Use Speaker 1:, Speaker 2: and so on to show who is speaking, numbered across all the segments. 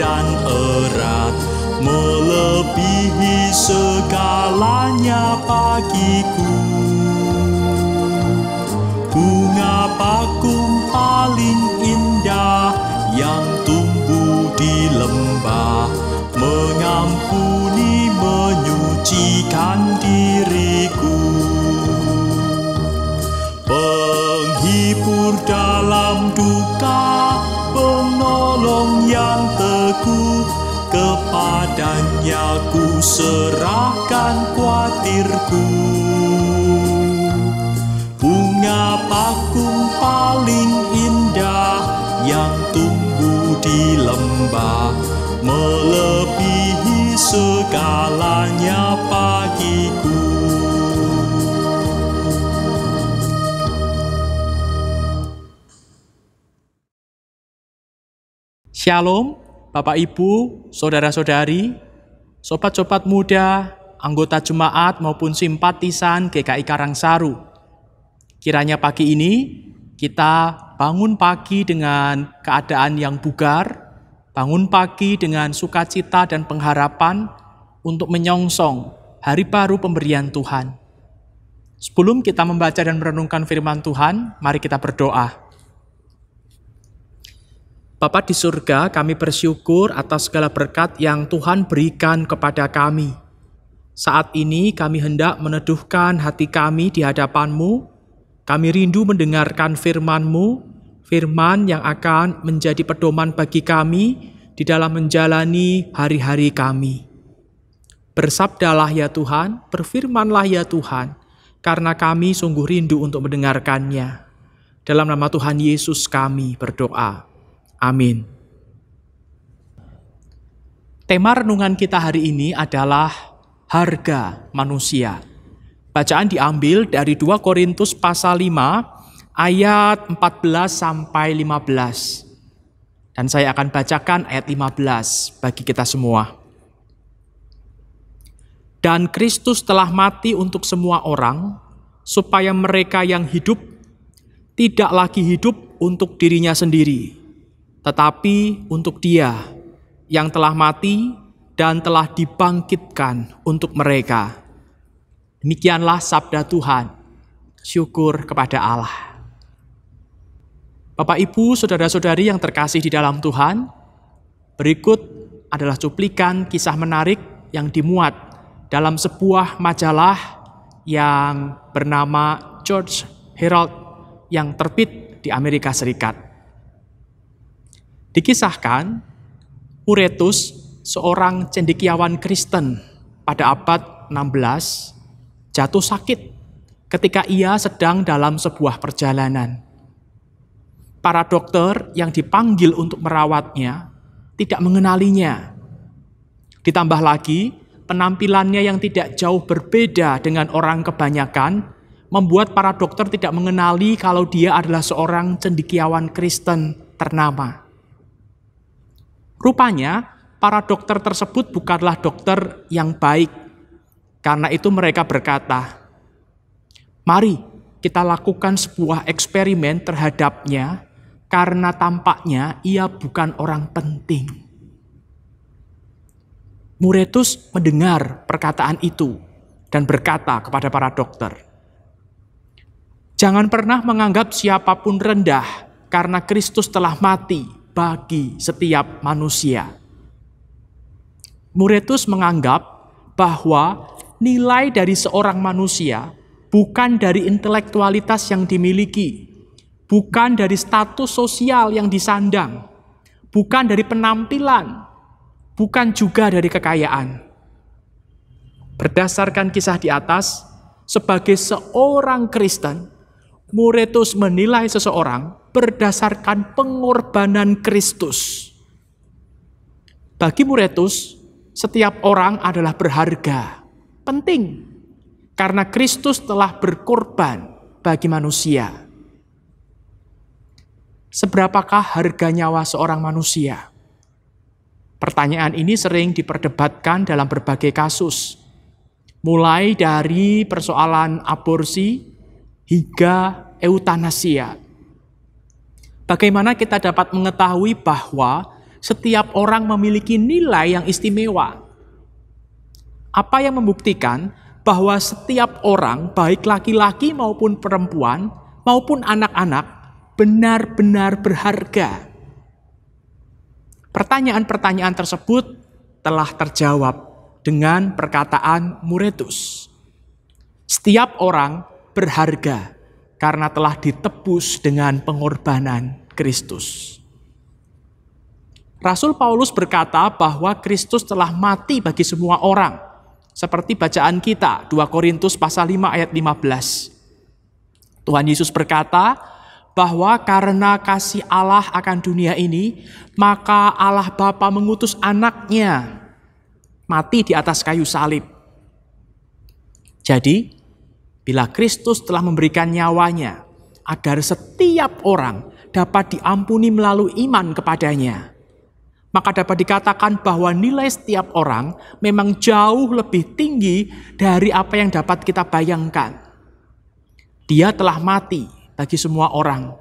Speaker 1: dan erat melebihi segalanya bagiku. Bunga bakung paling indah yang tumbuh di lembah mengampuni menyucikan diriku kepadanya ku serahkan kuatirku bunga bakung paling indah yang tumbuh di lembah melebihi segalanya bagiku.
Speaker 2: Shalom, Bapak Ibu, Saudara-saudari, Sobat-sobat muda, anggota jemaat maupun simpatisan GKI Karangsaru. Kiranya pagi ini kita bangun pagi dengan keadaan yang bugar, bangun pagi dengan sukacita dan pengharapan untuk menyongsong hari baru pemberian Tuhan. Sebelum kita membaca dan merenungkan firman Tuhan, mari kita berdoa. Bapa di surga, kami bersyukur atas segala berkat yang Tuhan berikan kepada kami. Saat ini kami hendak meneduhkan hati kami di hadapan-Mu. Kami rindu mendengarkan firman-Mu, firman yang akan menjadi pedoman bagi kami di dalam menjalani hari-hari kami. Bersabdalah ya Tuhan, berfirmanlah ya Tuhan, karena kami sungguh rindu untuk mendengarkannya. Dalam nama Tuhan Yesus kami berdoa. Amin. Tema renungan kita hari ini adalah harga manusia. Bacaan diambil dari 2 Korintus pasal 5 ayat 14 sampai 15. Dan saya akan bacakan ayat 15 bagi kita semua. Dan Kristus telah mati untuk semua orang, supaya mereka yang hidup tidak lagi hidup untuk dirinya sendiri, tetapi untuk Dia yang telah mati dan telah dibangkitkan untuk mereka. Demikianlah sabda Tuhan. Syukur kepada Allah. Bapak, Ibu, saudara-saudari yang terkasih di dalam Tuhan, berikut adalah cuplikan kisah menarik yang dimuat dalam sebuah majalah yang bernama George Herald yang terbit di Amerika Serikat. Dikisahkan, Muretus, seorang cendekiawan Kristen pada abad 16, jatuh sakit ketika ia sedang dalam sebuah perjalanan. Para dokter yang dipanggil untuk merawatnya tidak mengenalinya. Ditambah lagi, penampilannya yang tidak jauh berbeda dengan orang kebanyakan membuat para dokter tidak mengenali kalau dia adalah seorang cendekiawan Kristen ternama. Rupanya, para dokter tersebut bukanlah dokter yang baik. Karena itu mereka berkata, "Mari kita lakukan sebuah eksperimen terhadapnya karena tampaknya ia bukan orang penting." Muretus mendengar perkataan itu dan berkata kepada para dokter, "Jangan pernah menganggap siapa pun rendah karena Kristus telah mati bagi setiap manusia. Muretus menganggap bahwa nilai dari seorang manusia bukan dari intelektualitas yang dimiliki, bukan dari status sosial yang disandang, bukan dari penampilan, bukan juga dari kekayaan. Berdasarkan kisah di atas, sebagai seorang Kristen, Muretus menilai seseorang berdasarkan pengorbanan Kristus. Bagi Muretus, setiap orang adalah berharga, penting, karena Kristus telah berkorban bagi manusia. Seberapakah harga nyawa seorang manusia? Pertanyaan ini sering diperdebatkan dalam berbagai kasus, mulai dari persoalan aborsi hingga eutanasia Bagaimana kita dapat mengetahui bahwa setiap orang memiliki nilai yang istimewa? Apa yang membuktikan bahwa setiap orang, baik laki-laki maupun perempuan maupun anak-anak, benar-benar berharga? Pertanyaan-pertanyaan tersebut telah terjawab dengan perkataan Muretus. Setiap orang berharga karena telah ditebus dengan pengorbanan Kristus. Rasul Paulus berkata bahwa Kristus telah mati bagi semua orang. Seperti bacaan kita, 2 Korintus pasal 5 ayat 15. Tuhan Yesus berkata bahwa karena kasih Allah akan dunia ini, maka Allah Bapa mengutus anaknya mati di atas kayu salib. Jadi, Bila Kristus telah memberikan nyawanya agar setiap orang dapat diampuni melalui iman kepadanya, maka dapat dikatakan bahwa nilai setiap orang memang jauh lebih tinggi dari apa yang dapat kita bayangkan. Dia telah mati bagi semua orang,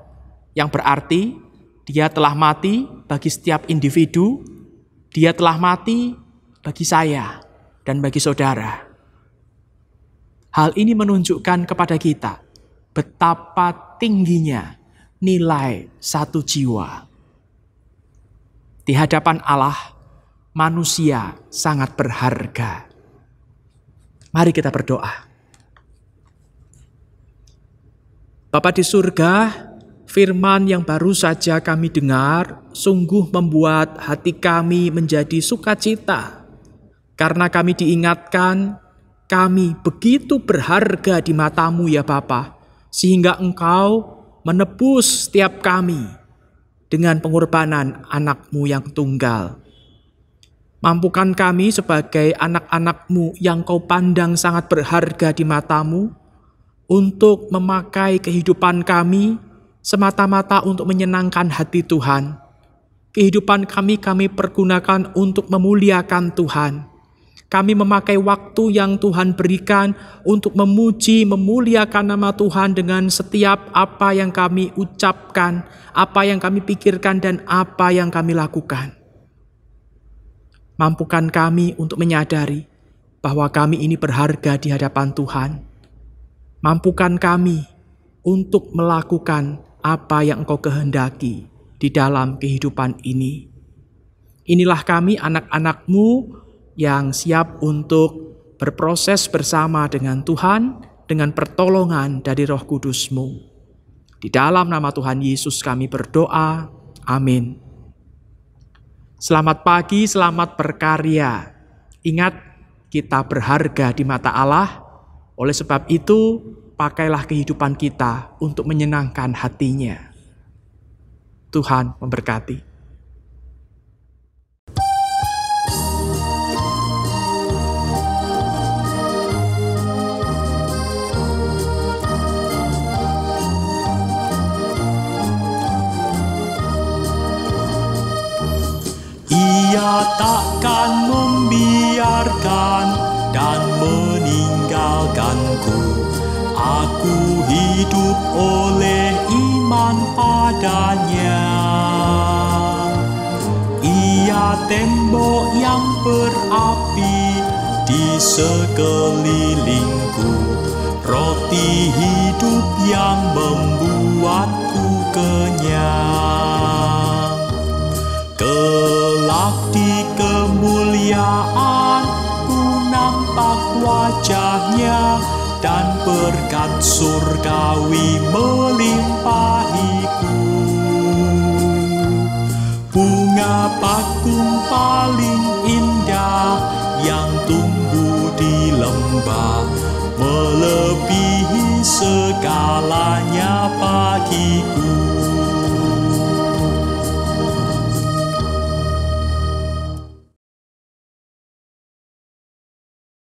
Speaker 2: yang berarti dia telah mati bagi setiap individu, dia telah mati bagi saya dan bagi saudara. Hal ini menunjukkan kepada kita betapa tingginya nilai satu jiwa. Di hadapan Allah, manusia sangat berharga. Mari kita berdoa. Bapa di surga, firman yang baru saja kami dengar sungguh membuat hati kami menjadi sukacita. Karena kami diingatkan kami begitu berharga di matamu ya Bapa, sehingga engkau menebus setiap kami dengan pengorbanan anakmu yang tunggal. Mampukan kami sebagai anak-anakmu yang kau pandang sangat berharga di matamu, untuk memakai kehidupan kami semata-mata untuk menyenangkan hati Tuhan. Kehidupan kami kami pergunakan untuk memuliakan Tuhan kami memakai waktu yang Tuhan berikan untuk memuji, memuliakan nama Tuhan dengan setiap apa yang kami ucapkan, apa yang kami pikirkan, dan apa yang kami lakukan. Mampukan kami untuk menyadari bahwa kami ini berharga di hadapan Tuhan. Mampukan kami untuk melakukan apa yang Engkau kehendaki di dalam kehidupan ini. Inilah kami anak-anakmu yang siap untuk berproses bersama dengan Tuhan dengan pertolongan dari roh kudusmu. Di dalam nama Tuhan Yesus kami berdoa. Amin. Selamat pagi, selamat berkarya. Ingat, kita berharga di mata Allah. Oleh sebab itu, pakailah kehidupan kita untuk menyenangkan hatinya. Tuhan memberkati.
Speaker 1: Aku hidup oleh iman padanya. Ia tembok yang berapi di sekelilingku. Roti hidup yang membuatku kenyang. Kelak di kemuliaan ku nampak wajahnya dan berkat surgawi melimpahiku. Bunga bakung paling indah yang tumbuh di lembah melebihi segalanya bagiku.